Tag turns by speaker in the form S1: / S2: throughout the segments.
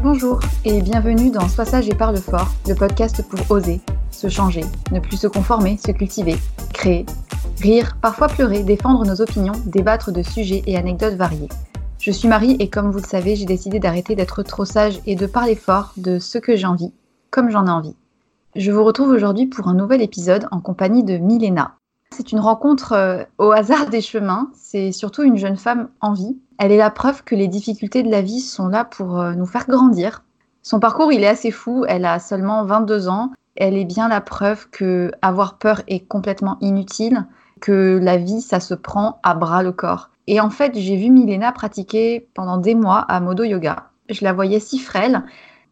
S1: Bonjour et bienvenue dans Sois sage et parle fort, le podcast pour oser, se changer, ne plus se conformer, se cultiver, créer, rire, parfois pleurer, défendre nos opinions, débattre de sujets et anecdotes variés. Je suis Marie et comme vous le savez, j'ai décidé d'arrêter d'être trop sage et de parler fort de ce que j'ai envie, comme j'en ai envie. Je vous retrouve aujourd'hui pour un nouvel épisode en compagnie de Milena. C'est une rencontre euh, au hasard des chemins, c'est surtout une jeune femme en vie elle est la preuve que les difficultés de la vie sont là pour euh, nous faire grandir. Son parcours, il est assez fou. Elle a seulement 22 ans. Elle est bien la preuve que avoir peur est complètement inutile, que la vie, ça se prend à bras le corps. Et en fait, j'ai vu Milena pratiquer pendant des mois à Modo Yoga. Je la voyais si frêle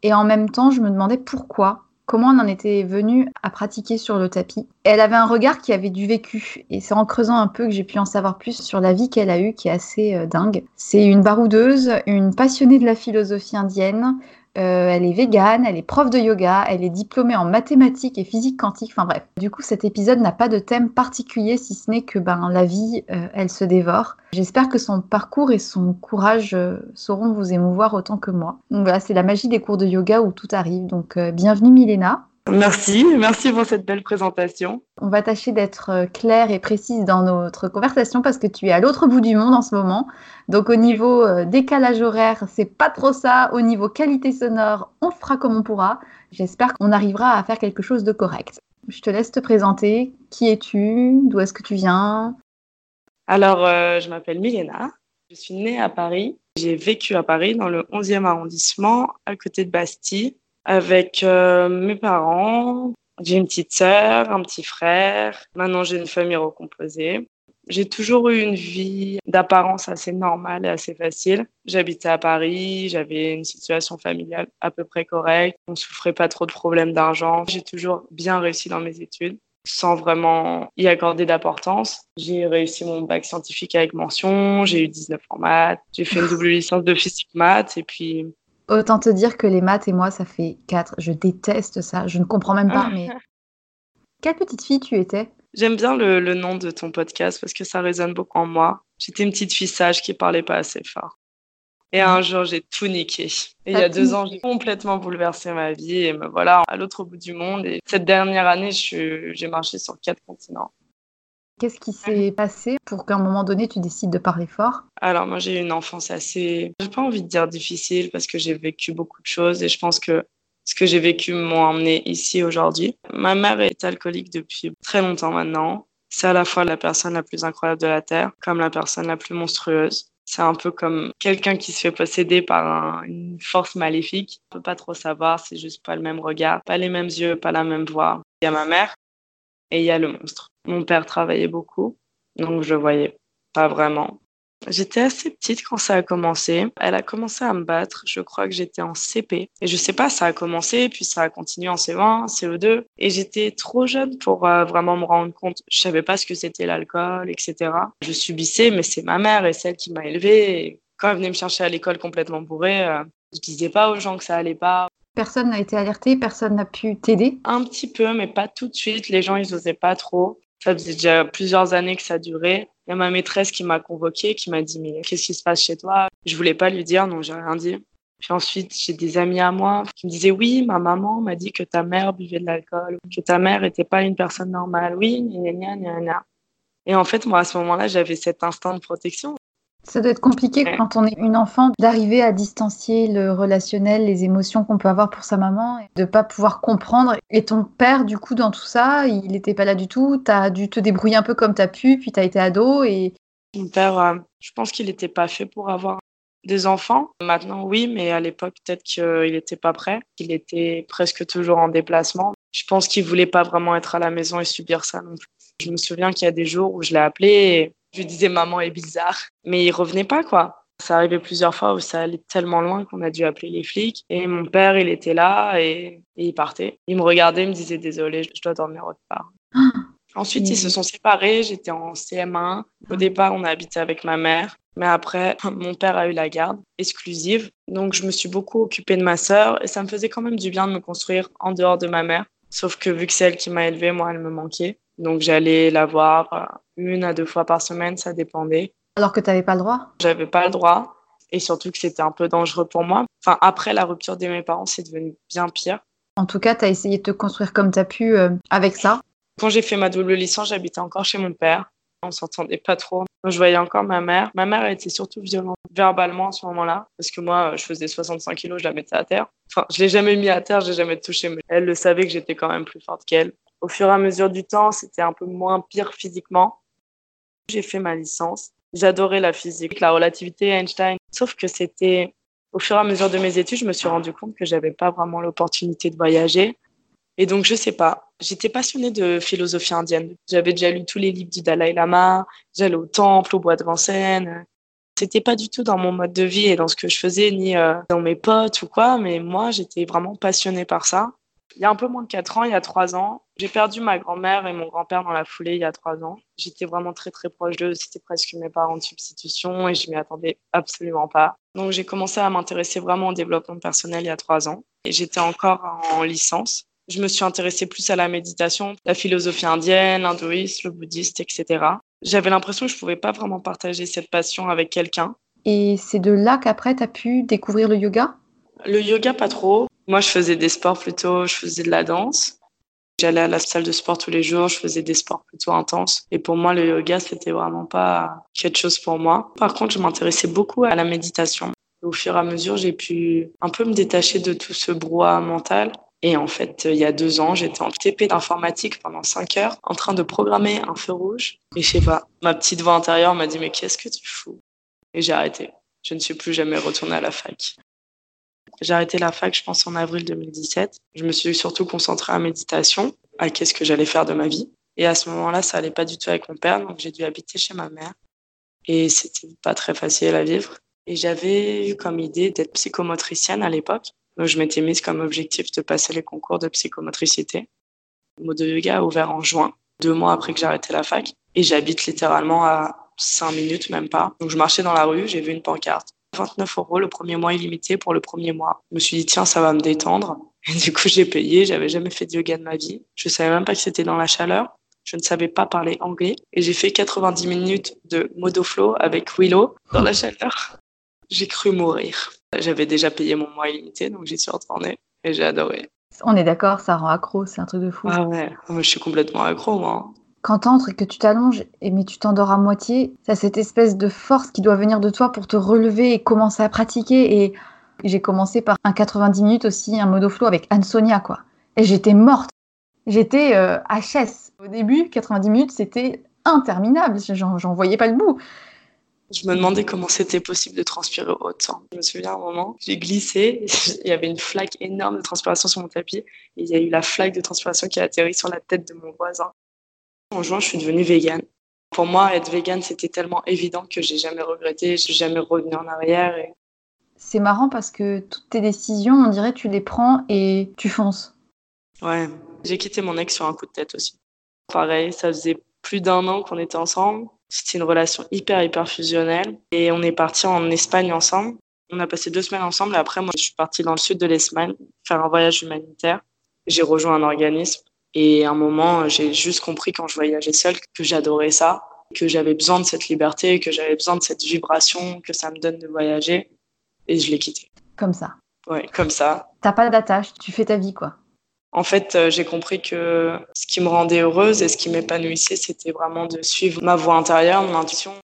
S1: et en même temps, je me demandais pourquoi comment on en était venu à pratiquer sur le tapis. Elle avait un regard qui avait du vécu, et c'est en creusant un peu que j'ai pu en savoir plus sur la vie qu'elle a eue, qui est assez euh, dingue. C'est une baroudeuse, une passionnée de la philosophie indienne, euh, elle est végane, elle est prof de yoga, elle est diplômée en mathématiques et physique quantique. Enfin bref, du coup cet épisode n'a pas de thème particulier si ce n'est que ben la vie, euh, elle se dévore. J'espère que son parcours et son courage euh, sauront vous émouvoir autant que moi. Donc voilà, c'est la magie des cours de yoga où tout arrive. Donc bienvenue Milena.
S2: Merci, merci pour cette belle présentation.
S1: On va tâcher d'être euh, claire et précise dans notre conversation parce que tu es à l'autre bout du monde en ce moment. Donc au niveau euh, décalage horaire, c'est pas trop ça. Au niveau qualité sonore, on fera comme on pourra. J'espère qu'on arrivera à faire quelque chose de correct. Je te laisse te présenter. Qui es-tu? D'où est-ce que tu viens?
S2: Alors, euh, je m'appelle Milena. Je suis née à Paris. J'ai vécu à Paris dans le 11e arrondissement, à côté de Bastille avec euh, mes parents. J'ai une petite sœur, un petit frère. Maintenant, j'ai une famille recomposée. J'ai toujours eu une vie d'apparence assez normale et assez facile. J'habitais à Paris, j'avais une situation familiale à peu près correcte. On souffrait pas trop de problèmes d'argent. J'ai toujours bien réussi dans mes études sans vraiment y accorder d'importance. J'ai réussi mon bac scientifique avec mention, j'ai eu 19 en maths, j'ai fait une double licence de physique maths et puis
S1: Autant te dire que les maths et moi, ça fait 4. Je déteste ça. Je ne comprends même pas. mais quelle petite fille tu étais
S2: J'aime bien le, nom de ton podcast parce que ça résonne beaucoup en moi. J'étais une petite fille sage qui parlait pas assez fort. Et un jour, j'ai tout niqué. Et il y a deux ans, j'ai complètement bouleversé ma vie. Et me voilà à l'autre bout du monde. Et cette dernière année, j'ai marché sur quatre continents.
S1: Qu'est-ce qui s'est passé pour qu'à un moment donné, tu décides de parler fort?
S2: Alors, moi, j'ai eu une enfance assez, j'ai pas envie de dire difficile parce que j'ai vécu beaucoup de choses et je pense que ce que j'ai vécu m'a emmené ici aujourd'hui. Ma mère est alcoolique depuis très longtemps maintenant. C'est à la fois la personne la plus incroyable de la Terre comme la personne la plus monstrueuse. C'est un peu comme quelqu'un qui se fait posséder par une force maléfique. On peut pas trop savoir, c'est juste pas le même regard, pas les mêmes yeux, pas la même voix. Il y a ma mère et il y a le monstre. Mon père travaillait beaucoup, donc je voyais pas vraiment. J'étais assez petite quand ça a commencé. Elle a commencé à me battre. Je crois que j'étais en CP. Et je sais pas, ça a commencé, puis ça a continué en CE1, CE2. Et j'étais trop jeune pour euh, vraiment me rendre compte. Je savais pas ce que c'était l'alcool, etc. Je subissais, mais c'est ma mère et celle qui m'a élevée. quand elle venait me chercher à l'école complètement bourrée, euh, je disais pas aux gens que ça allait pas.
S1: Personne n'a été alerté, personne n'a pu t'aider?
S2: Un petit peu, mais pas tout de suite. Les gens, ils osaient pas trop. Ça faisait déjà plusieurs années que ça durait. Il y a ma maîtresse qui m'a convoquée, qui m'a dit Mais qu'est-ce qui se passe chez toi? Je voulais pas lui dire, donc j'ai rien dit. Puis ensuite, j'ai des amis à moi qui me disaient Oui, ma maman m'a dit que ta mère buvait de l'alcool, que ta mère n'était pas une personne normale. Oui, gna gna gna gna. Et en fait, moi, à ce moment-là, j'avais cet instinct de protection.
S1: Ça doit être compliqué quand on est une enfant d'arriver à distancier le relationnel, les émotions qu'on peut avoir pour sa maman, et de pas pouvoir comprendre. Et ton père, du coup, dans tout ça, il n'était pas là du tout. Tu as dû te débrouiller un peu comme tu as pu, puis tu as été ado. Et...
S2: Mon père, euh, je pense qu'il n'était pas fait pour avoir des enfants. Maintenant, oui, mais à l'époque, peut-être qu'il n'était pas prêt. Il était presque toujours en déplacement. Je pense qu'il voulait pas vraiment être à la maison et subir ça non plus. Je me souviens qu'il y a des jours où je l'ai appelé et je lui disais maman est bizarre, mais il revenait pas quoi. Ça arrivait plusieurs fois où ça allait tellement loin qu'on a dû appeler les flics. Et mon père, il était là et, il partait. Il me regardait, il me disait désolé, je dois dormir autre part. Ensuite, ils se sont séparés. J'étais en CM1. Au départ, on a habité avec ma mère. Mais après, mon père a eu la garde exclusive. Donc, je me suis beaucoup occupée de ma sœur. Et ça me faisait quand même du bien de me construire en dehors de ma mère. Sauf que vu que c'est elle qui m'a élevée, moi, elle me manquait. Donc, j'allais la voir euh, une à deux fois par semaine, ça dépendait.
S1: Alors que tu n'avais pas le droit?
S2: J'avais pas le droit et surtout que c'était un peu dangereux pour moi. Enfin, après la rupture de mes parents, c'est devenu bien pire.
S1: En tout cas, tu as essayé de te construire comme tu as pu euh, avec ça?
S2: Quand j'ai fait ma double licence, j'habitais encore chez mon père. On s'entendait pas trop. Je voyais encore ma mère. Ma mère était surtout violente verbalement à ce moment-là, parce que moi, je faisais 65 kilos, je la mettais à terre. Enfin, je l'ai jamais mis à terre, j'ai jamais touché. Mais elle le savait que j'étais quand même plus forte qu'elle. Au fur et à mesure du temps, c'était un peu moins pire physiquement. J'ai fait ma licence. J'adorais la physique, la relativité, Einstein. Sauf que c'était au fur et à mesure de mes études, je me suis rendu compte que j'avais pas vraiment l'opportunité de voyager. Et donc, je sais pas. J'étais passionnée de philosophie indienne. J'avais déjà lu tous les livres du Dalai Lama. J'allais au temple, au bois de Vincennes. C'était pas du tout dans mon mode de vie et dans ce que je faisais, ni euh, dans mes potes ou quoi. Mais moi, j'étais vraiment passionnée par ça. Il y a un peu moins de 4 ans, il y a 3 ans, j'ai perdu ma grand-mère et mon grand-père dans la foulée il y a 3 ans. J'étais vraiment très très proche d'eux, c'était presque mes parents de substitution et je m'y attendais absolument pas. Donc j'ai commencé à m'intéresser vraiment au développement personnel il y a 3 ans et j'étais encore en licence. Je me suis intéressée plus à la méditation, la philosophie indienne, l'hindouisme, le bouddhiste, etc. J'avais l'impression que je pouvais pas vraiment partager cette passion avec quelqu'un.
S1: Et c'est de là qu'après tu as pu découvrir le yoga?
S2: Le yoga, pas trop. Moi, je faisais des sports plutôt, je faisais de la danse. J'allais à la salle de sport tous les jours, je faisais des sports plutôt intenses. Et pour moi, le yoga, c'était vraiment pas quelque chose pour moi. Par contre, je m'intéressais beaucoup à la méditation. Au fur et à mesure, j'ai pu un peu me détacher de tout ce brouhaha mental. Et en fait, il y a deux ans, j'étais en TP d'informatique pendant cinq heures, en train de programmer un feu rouge. Et je sais pas, ma petite voix intérieure m'a dit, mais qu'est-ce que tu fous? Et j'ai arrêté. Je ne suis plus jamais retournée à la fac. J'ai arrêté la fac, je pense, en avril 2017. Je me suis surtout concentrée à méditation, à qu'est-ce que j'allais faire de ma vie. Et à ce moment-là, ça allait pas du tout avec mon père, donc j'ai dû habiter chez ma mère. Et c'était pas très facile à vivre. Et j'avais eu comme idée d'être psychomotricienne à l'époque. Donc je m'étais mise comme objectif de passer les concours de psychomotricité. De yoga a ouvert en juin, deux mois après que j'ai arrêté la fac. Et j'habite littéralement à cinq minutes, même pas. Donc je marchais dans la rue, j'ai vu une pancarte 29 euros le premier mois illimité pour le premier mois. Je me suis dit, tiens, ça va me détendre. Et du coup, j'ai payé. J'avais jamais fait de yoga de ma vie. Je savais même pas que c'était dans la chaleur. Je ne savais pas parler anglais. Et j'ai fait 90 minutes de Modoflow avec Willow dans la chaleur. J'ai cru mourir. J'avais déjà payé mon mois illimité, donc j'y suis retournée et j'ai adoré.
S1: On est d'accord, ça rend accro, c'est un truc de fou.
S2: Ah ouais, je suis complètement accro, moi
S1: quand t'entres et que tu t'allonges, et mais tu t'endors à moitié, ça cette espèce de force qui doit venir de toi pour te relever et commencer à pratiquer. Et j'ai commencé par un 90 minutes aussi, un modo flow avec Anne-Sonia, quoi. Et j'étais morte. J'étais euh, HS. Au début, 90 minutes, c'était interminable. J'en voyais pas le bout.
S2: Je me demandais comment c'était possible de transpirer autant. Je me souviens un moment, j'ai glissé, il y avait une flaque énorme de transpiration sur mon tapis, et il y a eu la flaque de transpiration qui a atterri sur la tête de mon voisin. En juin, je suis devenue végane. Pour moi, être végane, c'était tellement évident que j'ai jamais regretté, j'ai jamais revenu en arrière.
S1: C'est marrant parce que toutes tes décisions, on dirait, tu les prends et tu fonces.
S2: Ouais, j'ai quitté mon ex sur un coup de tête aussi. Pareil, ça faisait plus d'un an qu'on était ensemble. C'était une relation hyper, hyper fusionnelle. Et on est parti en Espagne ensemble. On a passé deux semaines ensemble. Et après, moi, je suis partie dans le sud de l'Espagne faire un voyage humanitaire. J'ai rejoint un organisme et à un moment, j'ai juste compris quand je voyageais seule que j'adorais ça, que j'avais besoin de cette liberté, que j'avais besoin de cette vibration que ça me donne de voyager. Et je l'ai quitté.
S1: Comme ça.
S2: Ouais, comme ça.
S1: T'as pas d'attache, tu fais ta vie, quoi.
S2: En fait, euh, j'ai compris que ce qui me rendait heureuse et ce qui m'épanouissait, c'était vraiment de suivre ma voix intérieure, mon intuition.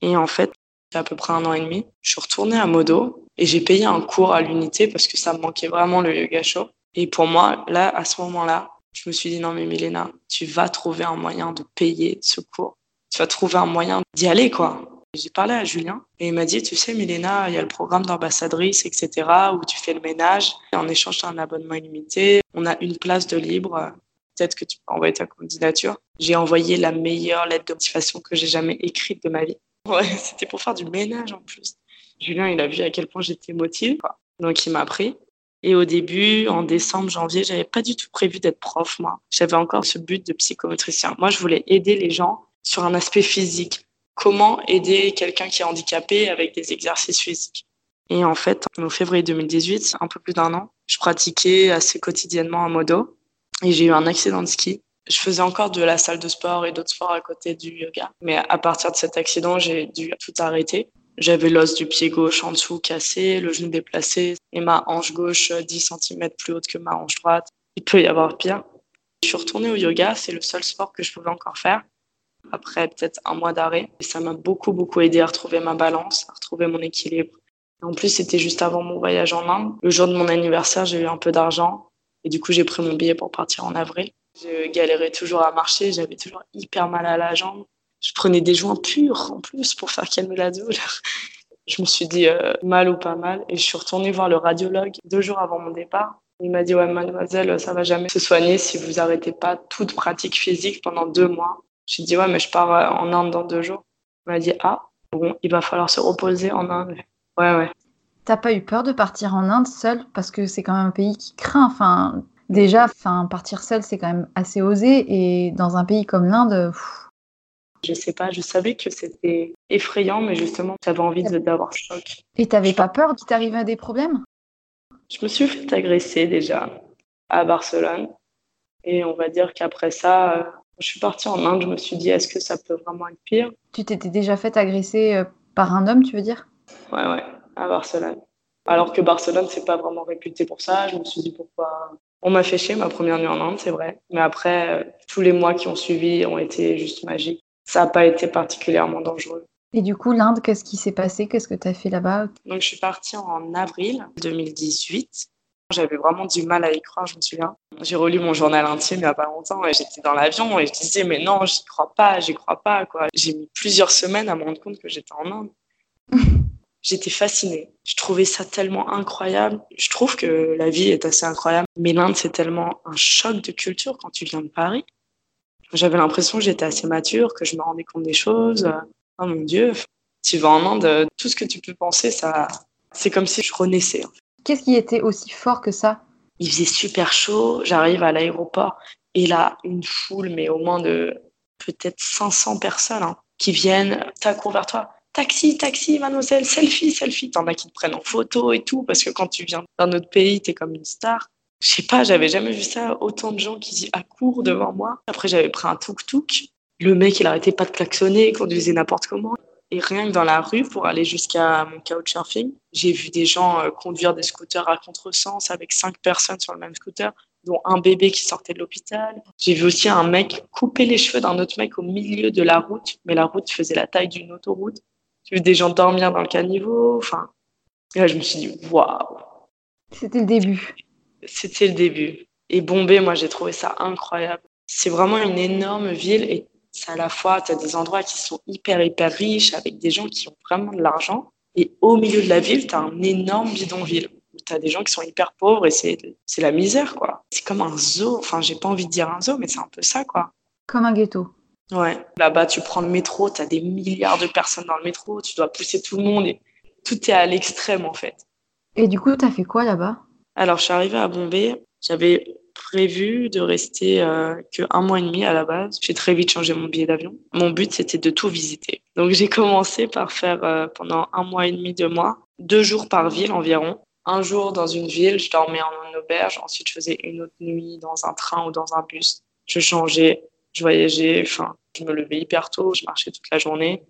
S2: Et en fait, il y a à peu près un an et demi, je suis retournée à Modo et j'ai payé un cours à l'unité parce que ça me manquait vraiment le yoga show. Et pour moi, là, à ce moment-là, je me suis dit, non, mais Milena, tu vas trouver un moyen de payer ce cours. Tu vas trouver un moyen d'y aller, quoi. J'ai parlé à Julien et il m'a dit, tu sais, Milena, il y a le programme d'ambassadrice, etc., où tu fais le ménage. En échange, tu as un abonnement illimité. On a une place de libre. Peut-être que tu peux envoyer ta candidature. J'ai envoyé la meilleure lettre de motivation que j'ai jamais écrite de ma vie. Ouais, c'était pour faire du ménage en plus. Julien, il a vu à quel point j'étais motivée. Quoi. Donc, il m'a pris. Et au début, en décembre, janvier, j'avais pas du tout prévu d'être prof, moi. J'avais encore ce but de psychomotricien. Moi, je voulais aider les gens sur un aspect physique. Comment aider quelqu'un qui est handicapé avec des exercices physiques? Et en fait, au février 2018, un peu plus d'un an, je pratiquais assez quotidiennement un modo et j'ai eu un accident de ski. Je faisais encore de la salle de sport et d'autres sports à côté du yoga. Mais à partir de cet accident, j'ai dû tout arrêter. J'avais l'os du pied gauche en dessous cassé, le genou déplacé et ma hanche gauche 10 cm plus haute que ma hanche droite. Il peut y avoir pire. Je suis retournée au yoga, c'est le seul sport que je pouvais encore faire après peut-être un mois d'arrêt. Et ça m'a beaucoup, beaucoup aidé à retrouver ma balance, à retrouver mon équilibre. en plus, c'était juste avant mon voyage en Inde. Le jour de mon anniversaire, j'ai eu un peu d'argent et du coup, j'ai pris mon billet pour partir en avril. Je galérais toujours à marcher, j'avais toujours hyper mal à la jambe je prenais des joints purs en plus pour faire calmer la douleur. Je me suis dit euh, mal ou pas mal et je suis retournée voir le radiologue deux jours avant mon départ. Il m'a dit ouais mademoiselle ça va jamais se soigner si vous arrêtez pas toute pratique physique pendant deux mois. J'ai dit ouais mais je pars euh, en Inde dans deux jours. Il m'a dit ah bon il va falloir se reposer en Inde. Ouais ouais.
S1: T'as pas eu peur de partir en Inde seule? Parce que c'est quand même un pays qui craint. Enfin déjà enfin partir seule c'est quand même assez osé et dans un pays comme l'Inde.
S2: Je sais pas, je savais que c'était effrayant, mais justement, j'avais envie d'avoir choc.
S1: Et t'avais pas peur qu'il t'arrive des problèmes?
S2: Je me suis fait agresser déjà à Barcelone. Et on va dire qu'après ça, euh, je suis partie en Inde, je me suis dit, est-ce que ça peut vraiment être pire?
S1: Tu t'étais déjà fait agresser euh, par un homme, tu veux dire?
S2: Ouais, ouais, à Barcelone. Alors que Barcelone, c'est pas vraiment réputé pour ça. Je me suis dit pourquoi? On m'a fait chier ma première nuit en Inde, c'est vrai. Mais après, euh, tous les mois qui ont suivi ont été juste magiques. Ça n'a pas été particulièrement dangereux.
S1: Et du coup, l'Inde, qu'est-ce qui s'est passé? Qu'est-ce que tu as fait là-bas?
S2: Donc, je suis partie en avril 2018. J'avais vraiment du mal à y croire, je me souviens. J'ai relu mon journal intime il n'y a pas longtemps et j'étais dans l'avion et je disais, mais non, j'y crois pas, j'y crois pas. quoi. J'ai mis plusieurs semaines à me rendre compte que j'étais en Inde. J'étais fascinée. Je trouvais ça tellement incroyable. Je trouve que la vie est assez incroyable. Mais l'Inde, c'est tellement un choc de culture quand tu viens de Paris. J'avais l'impression que j'étais assez mature, que je me rendais compte des choses. Oh mon Dieu, tu vas en Inde, tout ce que tu peux penser, ça, c'est comme si je renaissais.
S1: Qu'est-ce qui était aussi fort que ça?
S2: Il faisait super chaud. J'arrive à l'aéroport et là, une foule, mais au moins de peut-être 500 personnes hein, qui viennent, t'accourent vers toi taxi, taxi, mademoiselle, selfie, selfie. T'en as qui te prennent en photo et tout, parce que quand tu viens d'un autre pays, t'es comme une star. Je sais pas, j'avais jamais vu ça, autant de gens qui accourent devant moi. Après, j'avais pris un tuk-tuk. Le mec, il arrêtait pas de klaxonner, il conduisait n'importe comment. Et rien que dans la rue, pour aller jusqu'à mon couchsurfing, j'ai vu des gens euh, conduire des scooters à contresens avec cinq personnes sur le même scooter, dont un bébé qui sortait de l'hôpital. J'ai vu aussi un mec couper les cheveux d'un autre mec au milieu de la route, mais la route faisait la taille d'une autoroute. J'ai vu des gens dormir dans le caniveau. Enfin, là, je me suis dit, waouh.
S1: C'était le début.
S2: C'était le début. Et Bombay, moi, j'ai trouvé ça incroyable. C'est vraiment une énorme ville et c'est à la fois, tu as des endroits qui sont hyper, hyper riches avec des gens qui ont vraiment de l'argent. Et au milieu de la ville, tu as un énorme bidonville où tu as des gens qui sont hyper pauvres et c'est la misère, quoi. C'est comme un zoo. Enfin, j'ai pas envie de dire un zoo, mais c'est un peu ça, quoi.
S1: Comme un ghetto.
S2: Ouais, là-bas, tu prends le métro, tu as des milliards de personnes dans le métro, tu dois pousser tout le monde et tout est à l'extrême en fait.
S1: Et du coup, tu as fait quoi là-bas?
S2: Alors, je suis arrivée à Bombay, j'avais prévu de rester euh, que un mois et demi à la base. J'ai très vite changé mon billet d'avion. Mon but, c'était de tout visiter. Donc, j'ai commencé par faire euh, pendant un mois et demi, deux mois, deux jours par ville environ. Un jour dans une ville, je dormais en auberge. Ensuite, je faisais une autre nuit dans un train ou dans un bus. Je changeais je voyageais, enfin, je me levais hyper tôt, je marchais toute la journée.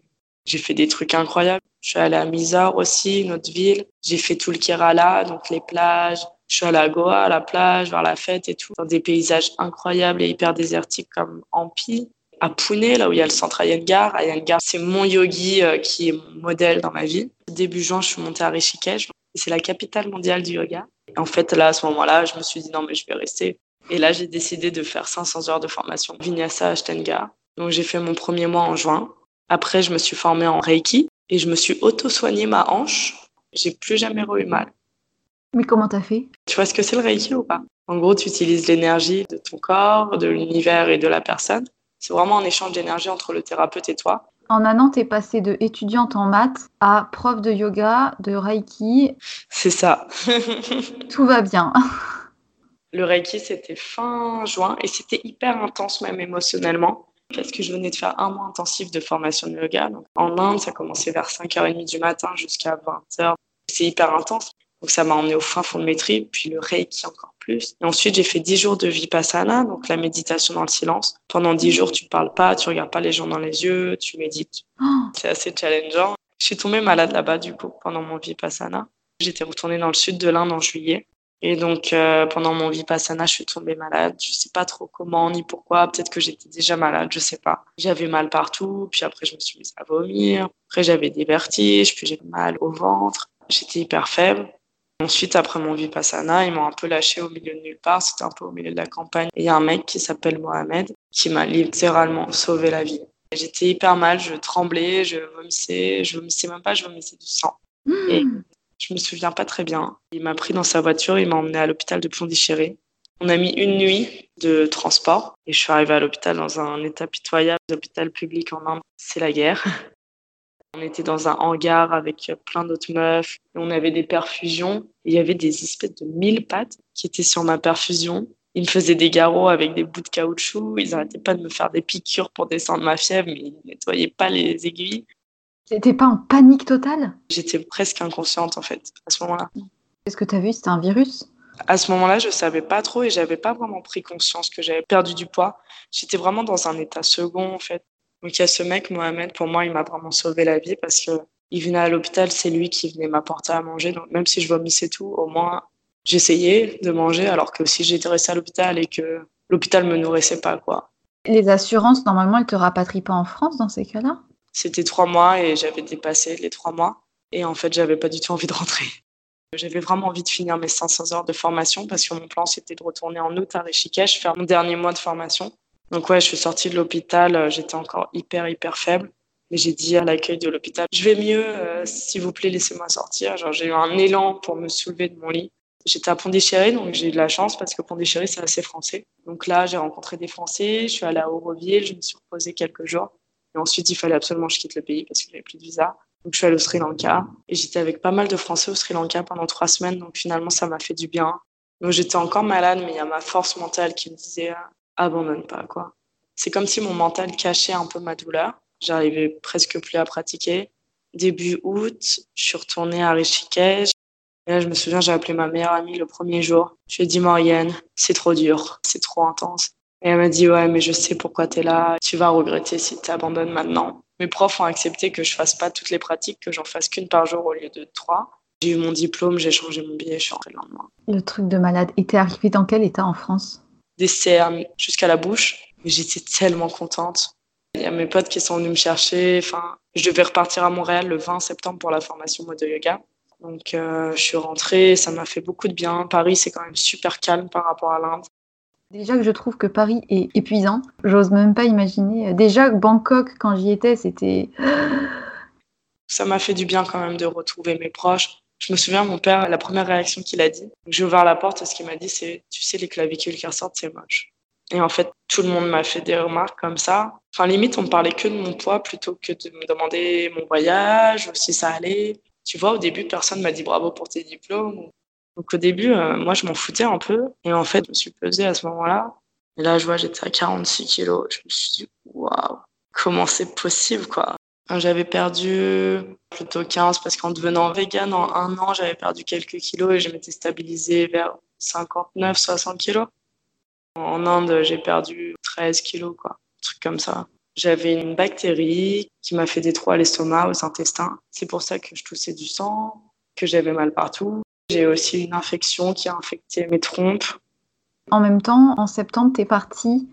S2: J'ai fait des trucs incroyables. Je suis allée à Mizar aussi, une autre ville. J'ai fait tout le Kerala, donc les plages. Je suis allée à Goa, à la plage, vers la fête et tout. Dans des paysages incroyables et hyper désertiques comme Ampi. À Pune, là où il y a le centre Ayangar. Ayangar, c'est mon yogi euh, qui est mon modèle dans ma vie. Début juin, je suis montée à Rishikesh. C'est la capitale mondiale du yoga. En fait, là, à ce moment-là, je me suis dit non, mais je vais rester. Et là, j'ai décidé de faire 500 heures de formation Vinyasa Ashtenga. Donc, j'ai fait mon premier mois en juin. Après, je me suis formée en Reiki et je me suis auto-soignée ma hanche. J'ai plus jamais eu mal.
S1: Mais comment t'as fait?
S2: Tu vois ce que c'est le Reiki ou pas? En gros, tu utilises l'énergie de ton corps, de l'univers et de la personne. C'est vraiment un échange d'énergie entre le thérapeute et toi.
S1: En un an, tu es passée de étudiante en maths à prof de yoga, de Reiki.
S2: C'est ça.
S1: Tout va bien.
S2: Le Reiki, c'était fin juin et c'était hyper intense même émotionnellement parce que je venais de faire un mois intensif de formation de yoga. Donc, en Inde, ça commençait vers 5h30 du matin jusqu'à 20h. C'est hyper intense. Donc ça m'a emmené au fin fond de mes tripes, puis le Reiki encore plus. Et ensuite, j'ai fait 10 jours de Vipassana, donc la méditation dans le silence. Pendant 10 jours, tu parles pas, tu regardes pas les gens dans les yeux, tu médites. Oh. C'est assez challengeant. Je suis tombée malade là-bas, du coup, pendant mon Vipassana. J'étais retournée dans le sud de l'Inde en juillet. Et donc, euh, pendant mon vipassana, je suis tombée malade. Je sais pas trop comment ni pourquoi. Peut-être que j'étais déjà malade, je sais pas. J'avais mal partout. Puis après, je me suis mise à vomir. Après, j'avais des vertiges. Puis j'ai mal au ventre. J'étais hyper faible. Ensuite, après mon vipassana, ils m'ont un peu lâché au milieu de nulle part. C'était un peu au milieu de la campagne. Et il y a un mec qui s'appelle Mohamed qui m'a littéralement sauvé la vie. J'étais hyper mal. Je tremblais, je vomissais. Je vomissais même pas, je vomissais du sang. Et je me souviens pas très bien. Il m'a pris dans sa voiture, il m'a emmené à l'hôpital de Pondichéry. On a mis une nuit de transport et je suis arrivée à l'hôpital dans un état pitoyable. L'hôpital public en Inde, c'est la guerre. On était dans un hangar avec plein d'autres meufs. on avait des perfusions. il y avait des espèces de mille pattes qui étaient sur ma perfusion. Ils me faisaient des garrots avec des bouts de caoutchouc. Ils n'arrêtaient pas de me faire des piqûres pour descendre ma fièvre, mais ils nettoyaient pas les aiguilles.
S1: T'étais pas en panique totale?
S2: J'étais presque inconsciente en fait à ce moment-là.
S1: Qu'est-ce que tu as vu? C'était un virus?
S2: À ce moment-là, je savais pas trop et j'avais pas vraiment pris conscience que j'avais perdu du poids. J'étais vraiment dans un état second en fait. Donc il y a ce mec Mohamed, pour moi, il m'a vraiment sauvé la vie parce que il venait à l'hôpital, c'est lui qui venait m'apporter à manger. Donc même si je vomissais tout, au moins j'essayais de manger, alors que si j'étais restée à l'hôpital et que l'hôpital me nourrissait pas, quoi.
S1: Les assurances, normalement, elles te rapatrient pas en France dans ces cas-là?
S2: C'était trois mois et j'avais dépassé les trois mois. Et en fait, j'avais pas du tout envie de rentrer. J'avais vraiment envie de finir mes 500 heures de formation parce que mon plan, c'était de retourner en août à Rishikesh, faire mon dernier mois de formation. Donc ouais, je suis sortie de l'hôpital, euh, j'étais encore hyper, hyper faible. Mais j'ai dit à l'accueil de l'hôpital, je vais mieux, euh, s'il vous plaît, laissez-moi sortir. Genre, j'ai eu un élan pour me soulever de mon lit. J'étais à Pondichéry, donc j'ai eu de la chance parce que Pondichéry, c'est assez français. Donc là, j'ai rencontré des Français, je suis allée à Auroville, je me suis reposée quelques jours. Et ensuite, il fallait absolument que je quitte le pays parce que j'avais plus de visa. Donc, je suis allée au Sri Lanka et j'étais avec pas mal de Français au Sri Lanka pendant trois semaines. Donc, finalement, ça m'a fait du bien. Donc, j'étais encore malade, mais il y a ma force mentale qui me disait abandonne pas, quoi. C'est comme si mon mental cachait un peu ma douleur. J'arrivais presque plus à pratiquer. Début août, je suis retournée à Rishikesh. Et là, je me souviens, j'ai appelé ma meilleure amie le premier jour. Je lui ai dit, Marianne, c'est trop dur, c'est trop intense. Et elle m'a dit, ouais, mais je sais pourquoi tu es là. Tu vas regretter si tu maintenant. Mes profs ont accepté que je fasse pas toutes les pratiques, que j'en fasse qu'une par jour au lieu de trois. J'ai eu mon diplôme, j'ai changé mon billet, je suis rentrée le lendemain.
S1: Le truc de malade. Et t'es arrivée dans quel état en France?
S2: Des cernes jusqu'à la bouche. J'étais tellement contente. Il y a mes potes qui sont venus me chercher. Enfin, je devais repartir à Montréal le 20 septembre pour la formation mode yoga. Donc, euh, je suis rentrée, ça m'a fait beaucoup de bien. Paris, c'est quand même super calme par rapport à l'Inde.
S1: Déjà que je trouve que Paris est épuisant, j'ose même pas imaginer. Déjà, Bangkok, quand j'y étais, c'était.
S2: Ça m'a fait du bien quand même de retrouver mes proches. Je me souviens, mon père, la première réaction qu'il a dit, j'ai ouvert la porte et ce qu'il m'a dit, c'est Tu sais, les clavicules qui ressortent, c'est moche. Et en fait, tout le monde m'a fait des remarques comme ça. Enfin, limite, on me parlait que de mon poids plutôt que de me demander mon voyage ou si ça allait. Tu vois, au début, personne m'a dit bravo pour tes diplômes. Donc au début, euh, moi, je m'en foutais un peu. Et en fait, je me suis pesée à ce moment-là. Et là, je vois, j'étais à 46 kilos. Je me suis dit, waouh, comment c'est possible, quoi? J'avais perdu plutôt 15 parce qu'en devenant vegan en un an, j'avais perdu quelques kilos et je m'étais stabilisée vers 59, 60 kilos. En Inde, j'ai perdu 13 kilos, quoi. Un truc comme ça. J'avais une bactérie qui m'a fait des trous à l'estomac, aux intestins. C'est pour ça que je toussais du sang, que j'avais mal partout. J'ai aussi une infection qui a infecté mes trompes.
S1: En même temps, en septembre, tu es partie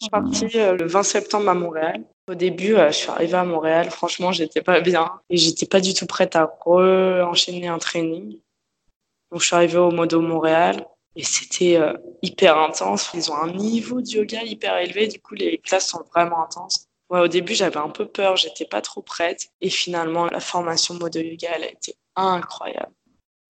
S2: Je suis partie euh, le 20 septembre à Montréal. Au début, euh, je suis arrivée à Montréal. Franchement, j'étais pas bien et j'étais pas du tout prête à re-enchaîner un training. Donc, je suis arrivée au Modo Montréal. Et c'était euh, hyper intense. Ils ont un niveau de yoga hyper élevé. Du coup, les classes sont vraiment intenses. Au début, j'avais un peu peur. J'étais pas trop prête. Et finalement, la formation mode yoga, elle a été incroyable.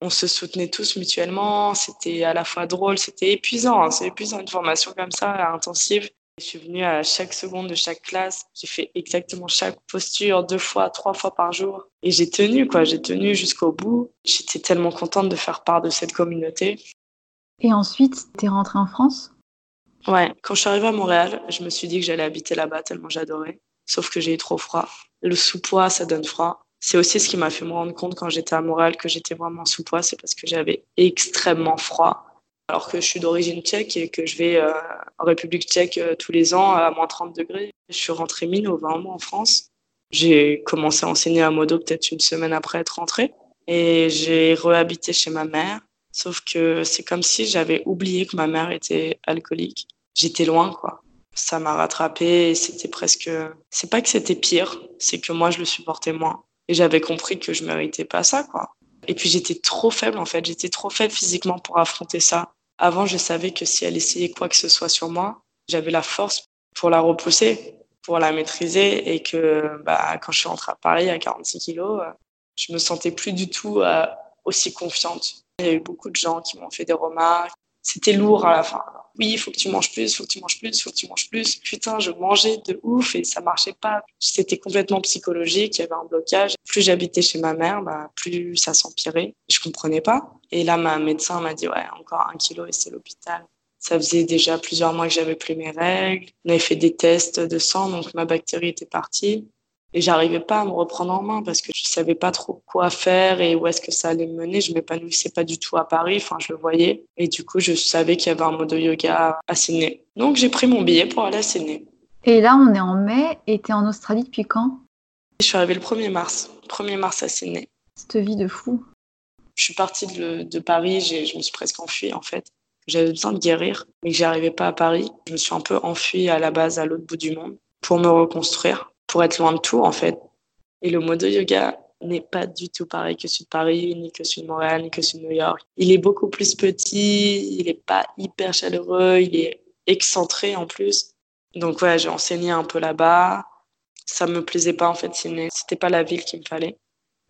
S2: On se soutenait tous mutuellement. C'était à la fois drôle, c'était épuisant. Hein. C'est épuisant une formation comme ça, intensive. Je suis venue à chaque seconde de chaque classe. J'ai fait exactement chaque posture deux fois, trois fois par jour. Et j'ai tenu, quoi. J'ai tenu jusqu'au bout. J'étais tellement contente de faire part de cette communauté.
S1: Et ensuite, tu es rentrée en France?
S2: Ouais, quand je suis arrivée à Montréal, je me suis dit que j'allais habiter là-bas tellement j'adorais. Sauf que j'ai eu trop froid. Le sous-poids, ça donne froid. C'est aussi ce qui m'a fait me rendre compte quand j'étais à Montréal que j'étais vraiment sous-poids, c'est parce que j'avais extrêmement froid. Alors que je suis d'origine tchèque et que je vais euh, en République tchèque euh, tous les ans à moins 30 degrés. Je suis rentrée mi-novembre en France. J'ai commencé à enseigner à Modo peut-être une semaine après être rentrée. Et j'ai rehabité chez ma mère. Sauf que c'est comme si j'avais oublié que ma mère était alcoolique. J'étais loin, quoi. Ça m'a rattrapé et c'était presque. C'est pas que c'était pire, c'est que moi je le supportais moins. Et j'avais compris que je méritais pas ça, quoi. Et puis j'étais trop faible, en fait. J'étais trop faible physiquement pour affronter ça. Avant, je savais que si elle essayait quoi que ce soit sur moi, j'avais la force pour la repousser, pour la maîtriser. Et que bah, quand je suis rentrée à Paris à 46 kilos, je me sentais plus du tout euh, aussi confiante. Il y a eu beaucoup de gens qui m'ont fait des remarques. C'était lourd à la fin. Oui, il faut que tu manges plus, il faut que tu manges plus, il faut que tu manges plus. Putain, je mangeais de ouf et ça marchait pas. C'était complètement psychologique, il y avait un blocage. Plus j'habitais chez ma mère, bah, plus ça s'empirait. Je comprenais pas. Et là, ma médecin m'a dit, ouais, encore un kilo et c'est l'hôpital. Ça faisait déjà plusieurs mois que j'avais plus mes règles. On avait fait des tests de sang, donc ma bactérie était partie. Et j'arrivais pas à me reprendre en main parce que je savais pas trop quoi faire et où est-ce que ça allait me mener. Je m'épanouissais pas du tout à Paris. Enfin, je le voyais. Et du coup, je savais qu'il y avait un mode de yoga à Sydney. Donc, j'ai pris mon billet pour aller à Sydney.
S1: Et là, on est en mai et tu es en Australie depuis quand?
S2: Je suis arrivée le 1er mars, 1er mars à Sydney.
S1: Cette vie de fou.
S2: Je suis partie de, de Paris, je me suis presque enfuie en fait. J'avais besoin de guérir, mais que j'arrivais pas à Paris. Je me suis un peu enfuie à la base à l'autre bout du monde pour me reconstruire, pour être loin de tout en fait. Et le modo yoga n'est pas du tout pareil que celui de Paris, ni que celui de Montréal, ni que celui de New York. Il est beaucoup plus petit, il n'est pas hyper chaleureux, il est excentré en plus. Donc ouais, j'ai enseigné un peu là-bas. Ça me plaisait pas en fait, c'était pas la ville qu'il me fallait.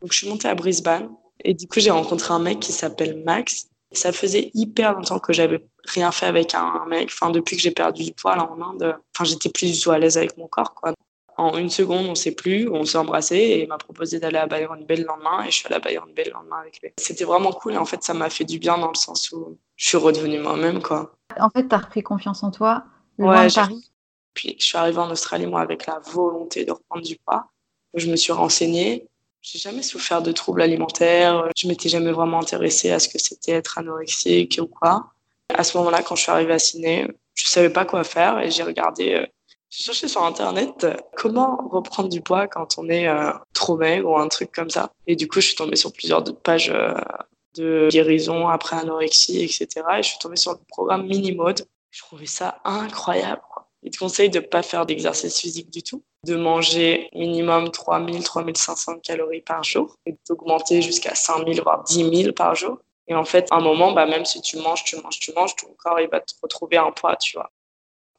S2: Donc je suis montée à Brisbane et du coup j'ai rencontré un mec qui s'appelle Max. Ça faisait hyper longtemps que j'avais rien fait avec un mec. Enfin depuis que j'ai perdu du poids en Inde, enfin j'étais plus du tout à l'aise avec mon corps quoi. En une seconde, on sait plus, on s'est embrassé et il m'a proposé d'aller à Bayern Bay le lendemain et je suis allée à Bayern Bay le lendemain avec lui. C'était vraiment cool et en fait ça m'a fait du bien dans le sens où je suis redevenue moi-même quoi.
S1: En fait, tu as repris confiance en toi, loin ouais, de Paris.
S2: Puis je suis arrivée en Australie, moi, avec la volonté de reprendre du poids. Je me suis renseignée. J'ai jamais souffert de troubles alimentaires. Je m'étais jamais vraiment intéressée à ce que c'était être anorexique ou quoi. À ce moment-là, quand je suis arrivée à Sydney, je savais pas quoi faire et j'ai regardé, euh, j'ai cherché sur Internet euh, comment reprendre du poids quand on est euh, trop maigre ou un truc comme ça? Et du coup, je suis tombée sur plusieurs pages de guérison après anorexie, etc. Et je suis tombée sur le programme Minimode. Je trouvais ça incroyable. Il te conseille de ne pas faire d'exercice physique du tout, de manger minimum 3000, 3500 calories par jour et d'augmenter jusqu'à 5000, voire 10 000 par jour. Et en fait, à un moment, bah, même si tu manges, tu manges, tu manges, ton corps il va te retrouver un poids, tu vois.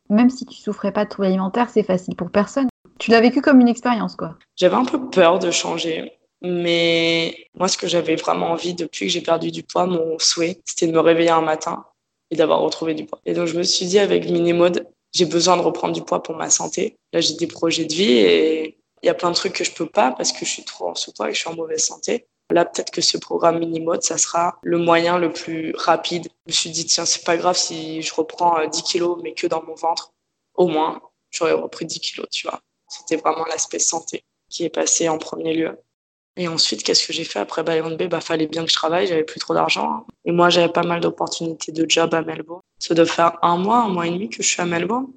S1: Même si tu souffrais pas de troubles alimentaires, c'est facile pour personne. Tu l'as vécu comme une expérience, quoi.
S2: J'avais un peu peur de changer. Mais moi, ce que j'avais vraiment envie depuis que j'ai perdu du poids, mon souhait, c'était de me réveiller un matin et d'avoir retrouvé du poids. Et donc, je me suis dit avec Minimode, j'ai besoin de reprendre du poids pour ma santé. Là, j'ai des projets de vie et il y a plein de trucs que je peux pas parce que je suis trop en sous-poids et que je suis en mauvaise santé. Là, peut-être que ce programme Minimode, ça sera le moyen le plus rapide. Je me suis dit, tiens, c'est pas grave si je reprends 10 euh, kilos, mais que dans mon ventre. Au moins, j'aurais repris 10 kilos, tu vois. C'était vraiment l'aspect santé qui est passé en premier lieu. Et ensuite, qu'est-ce que j'ai fait après Bayern Bay? Bah, fallait bien que je travaille, j'avais plus trop d'argent. Et moi, j'avais pas mal d'opportunités de job à Melbourne. Ça doit faire un mois, un mois et demi que je suis à Melbourne.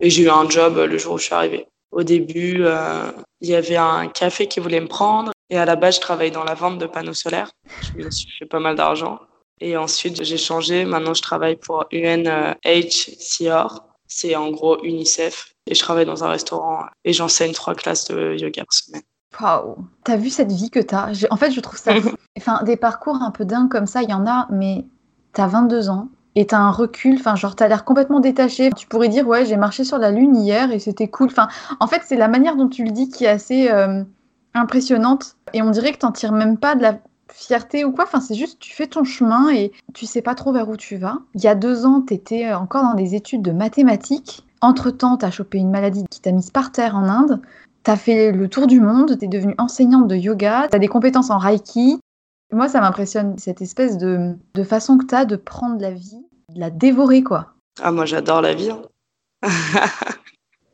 S2: Et j'ai eu un job le jour où je suis arrivée. Au début, euh, il y avait un café qui voulait me prendre. Et à la base, je travaillais dans la vente de panneaux solaires. Je me suis fait pas mal d'argent. Et ensuite, j'ai changé. Maintenant, je travaille pour UNHCR. C'est en gros UNICEF. Et je travaille dans un restaurant et j'enseigne trois classes de yoga par semaine.
S1: Waouh T'as vu cette vie que t'as? En fait, je trouve ça Enfin, des parcours un peu dingues comme ça, il y en a, mais t'as 22 ans et t'as un recul, enfin, genre, t'as l'air complètement détaché. Tu pourrais dire, ouais, j'ai marché sur la Lune hier et c'était cool. Enfin, en fait, c'est la manière dont tu le dis qui est assez euh, impressionnante. Et on dirait que t'en tires même pas de la fierté ou quoi. Enfin, c'est juste, tu fais ton chemin et tu sais pas trop vers où tu vas. Il y a deux ans, t'étais encore dans des études de mathématiques. Entre-temps, t'as chopé une maladie qui t'a mise par terre en Inde. T'as fait le tour du monde, t'es devenue enseignante de yoga, t'as des compétences en reiki. Moi, ça m'impressionne, cette espèce de, de façon que t'as de prendre la vie, de la dévorer, quoi.
S2: Ah, moi, j'adore la vie. Hein.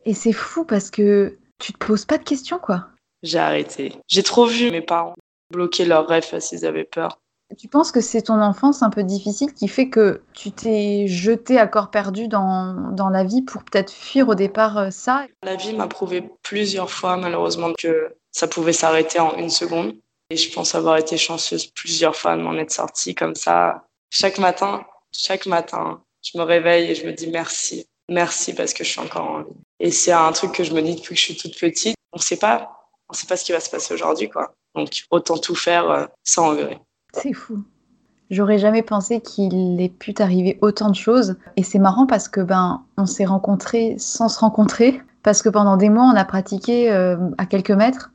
S1: Et c'est fou parce que tu te poses pas de questions, quoi.
S2: J'ai arrêté. J'ai trop vu mes parents bloquer leurs rêves s'ils avaient peur.
S1: Tu penses que c'est ton enfance un peu difficile qui fait que tu t'es jeté à corps perdu dans, dans la vie pour peut-être fuir au départ euh, ça?
S2: La vie m'a prouvé plusieurs fois malheureusement que ça pouvait s'arrêter en une seconde. Et je pense avoir été chanceuse plusieurs fois de m'en être sortie comme ça. Chaque matin, chaque matin, je me réveille et je me dis merci. Merci parce que je suis encore en vie. Et c'est un truc que je me dis depuis que je suis toute petite. On sait pas, on sait pas ce qui va se passer aujourd'hui, quoi. Donc autant tout faire euh, sans regret.
S1: C'est fou. J'aurais jamais pensé qu'il ait pu t'arriver autant de choses. Et c'est marrant parce que ben on s'est rencontrés sans se rencontrer. Parce que pendant des mois, on a pratiqué euh, à quelques mètres.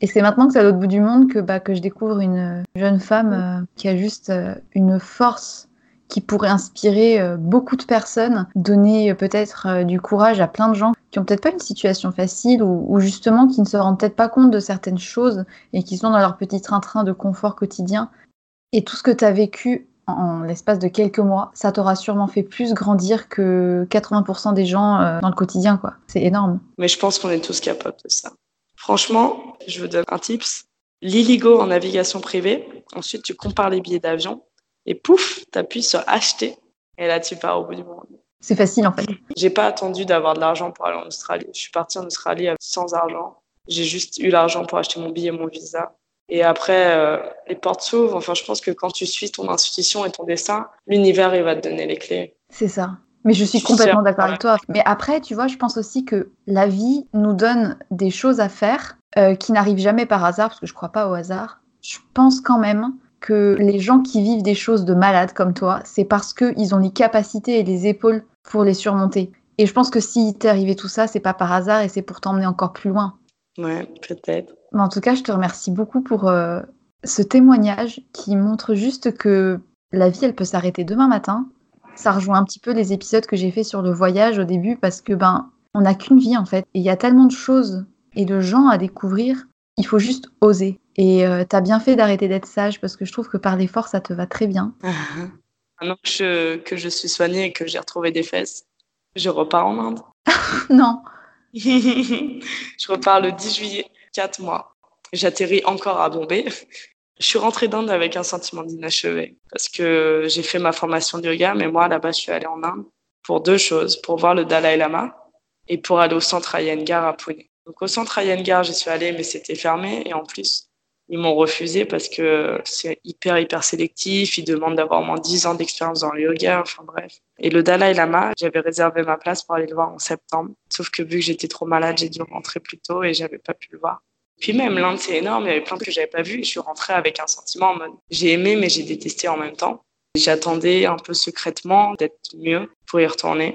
S1: Et c'est maintenant que c'est à l'autre bout du monde que, bah, que je découvre une jeune femme euh, qui a juste euh, une force qui pourrait inspirer beaucoup de personnes, donner peut-être du courage à plein de gens qui ont peut-être pas une situation facile ou, justement qui ne se rendent peut-être pas compte de certaines choses et qui sont dans leur petit train-train de confort quotidien et tout ce que tu as vécu en, l'espace de quelques mois, ça t'aura sûrement fait plus grandir que 80% des gens euh, dans le quotidien, quoi. C'est énorme.
S2: Mais je pense qu'on est tous capables de ça. Franchement, je vous donne un tips. L'illigo en navigation privée. Ensuite, tu compares les billets d'avion et pouf, tu appuies sur acheter. Et là, tu pars au bout du monde.
S1: C'est facile en fait.
S2: J'ai pas attendu d'avoir de l'argent pour aller en Australie. Je suis partie en Australie sans argent J'ai juste eu l'argent pour acheter mon billet et mon visa. Et après, euh, les portes s'ouvrent. Enfin, je pense que quand tu suis ton intuition et ton destin, l'univers, il va te donner les clés.
S1: C'est ça. Mais je suis complètement d'accord avec toi. Mais après, tu vois, je pense aussi que la vie nous donne des choses à faire euh, qui n'arrivent jamais par hasard, parce que je crois pas au hasard. Je pense quand même que les gens qui vivent des choses de malades comme toi, c'est parce qu'ils ont les capacités et les épaules pour les surmonter. Et je pense que si t'est arrivé tout ça, c'est pas par hasard et c'est pour t'emmener encore plus loin.
S2: Ouais, peut-être.
S1: Mais en tout cas, je te remercie beaucoup pour euh, ce témoignage qui montre juste que la vie, elle peut s'arrêter demain matin. Ça rejoint un petit peu les épisodes que j'ai fait sur le voyage au début parce que ben, on n'a qu'une vie en fait. Et il y a tellement de choses et de gens à découvrir. Il faut juste oser. Et euh, t'as bien fait d'arrêter d'être sage parce que je trouve que par l'effort, ça te va très bien.
S2: Maintenant que je, que je suis soignée et que j'ai retrouvé des fesses, je repars en Inde.
S1: non.
S2: je repars le 10 juillet, 4 mois. J'atterris encore à Bombay. Je suis rentrée d'Inde avec un sentiment d'inachevé parce que j'ai fait ma formation de yoga, mais moi, là-bas, je suis allée en Inde pour deux choses, pour voir le Dalai Lama et pour aller au centre Iyengar à Pune. Donc au centre Iyengar, j'y suis allée, mais c'était fermé et en plus, ils m'ont refusé parce que c'est hyper, hyper sélectif. Ils demandent d'avoir au moins 10 ans d'expérience dans le yoga. Enfin bref. Et le Dalai Lama, j'avais réservé ma place pour aller le voir en septembre. Sauf que vu que j'étais trop malade, j'ai dû rentrer plus tôt et j'avais pas pu le voir. Puis même l'Inde, c'est énorme. Il y avait plein que j'avais pas vu. Je suis rentrée avec un sentiment en mode j'ai aimé, mais j'ai détesté en même temps. J'attendais un peu secrètement d'être mieux pour y retourner.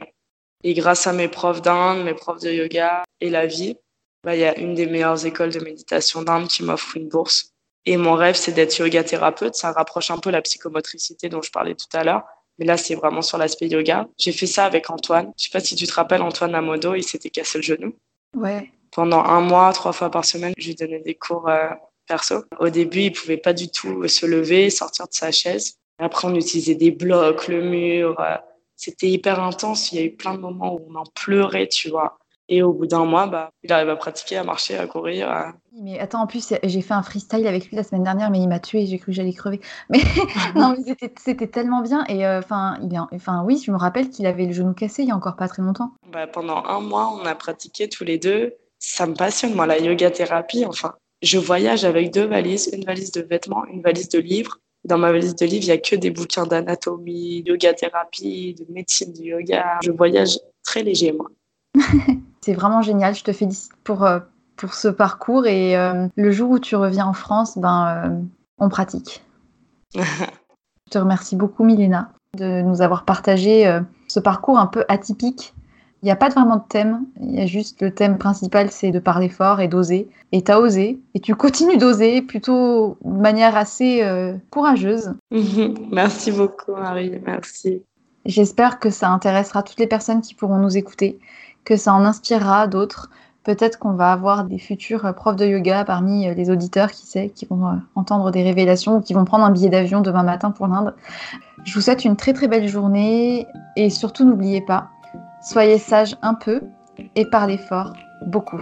S2: Et grâce à mes profs d'Inde, mes profs de yoga et la vie, bah, il y a une des meilleures écoles de méditation d'Inde qui m'offre une bourse. Et mon rêve, c'est d'être yoga thérapeute. Ça rapproche un peu la psychomotricité dont je parlais tout à l'heure. Mais là, c'est vraiment sur l'aspect yoga. J'ai fait ça avec Antoine. Je sais pas si tu te rappelles, Antoine Amodo, il s'était cassé le genou.
S1: Ouais.
S2: Pendant un mois, trois fois par semaine, je lui donnais des cours euh, perso. Au début, il pouvait pas du tout se lever, sortir de sa chaise. Après, on utilisait des blocs, le mur. Euh, c'était hyper intense. Il y a eu plein de moments où on en pleurait, tu vois. Et au bout d'un mois, bah, il arrive à pratiquer, à marcher, à courir.
S1: Mais attends, en plus, j'ai fait un freestyle avec lui la semaine dernière, mais il m'a tué, j'ai cru que j'allais crever. Mais non, mais c'était tellement bien. Et euh, enfin, enfin, oui, je me rappelle qu'il avait le genou cassé il y a encore pas très longtemps.
S2: Bah, pendant un mois, on a pratiqué tous les deux. Ça me passionne, moi, la yoga thérapie. Enfin, je voyage avec deux valises, une valise de vêtements, une valise de livres. Dans ma valise de livres, il n'y a que des bouquins d'anatomie, yoga thérapie, de médecine du yoga. Je voyage très léger, moi.
S1: C'est vraiment génial. Je te félicite pour, euh, pour ce parcours. Et euh, le jour où tu reviens en France, ben, euh, on pratique. je te remercie beaucoup, Milena, de nous avoir partagé ce parcours un peu atypique. Il n'y a pas vraiment de thème. Il y a juste le thème principal, c'est de parler fort et d'oser. Et tu as osé. Et tu continues d'oser plutôt de manière assez courageuse.
S2: Merci beaucoup, Marie. Merci.
S1: J'espère que ça intéressera toutes les personnes qui pourront nous écouter que ça en inspirera d'autres. Peut-être qu'on va avoir des futurs euh, profs de yoga parmi euh, les auditeurs, qui sait, qui vont euh, entendre des révélations ou qui vont prendre un billet d'avion demain matin pour l'Inde. Je vous souhaite une très très belle journée et surtout n'oubliez pas, soyez sages un peu et parlez fort beaucoup.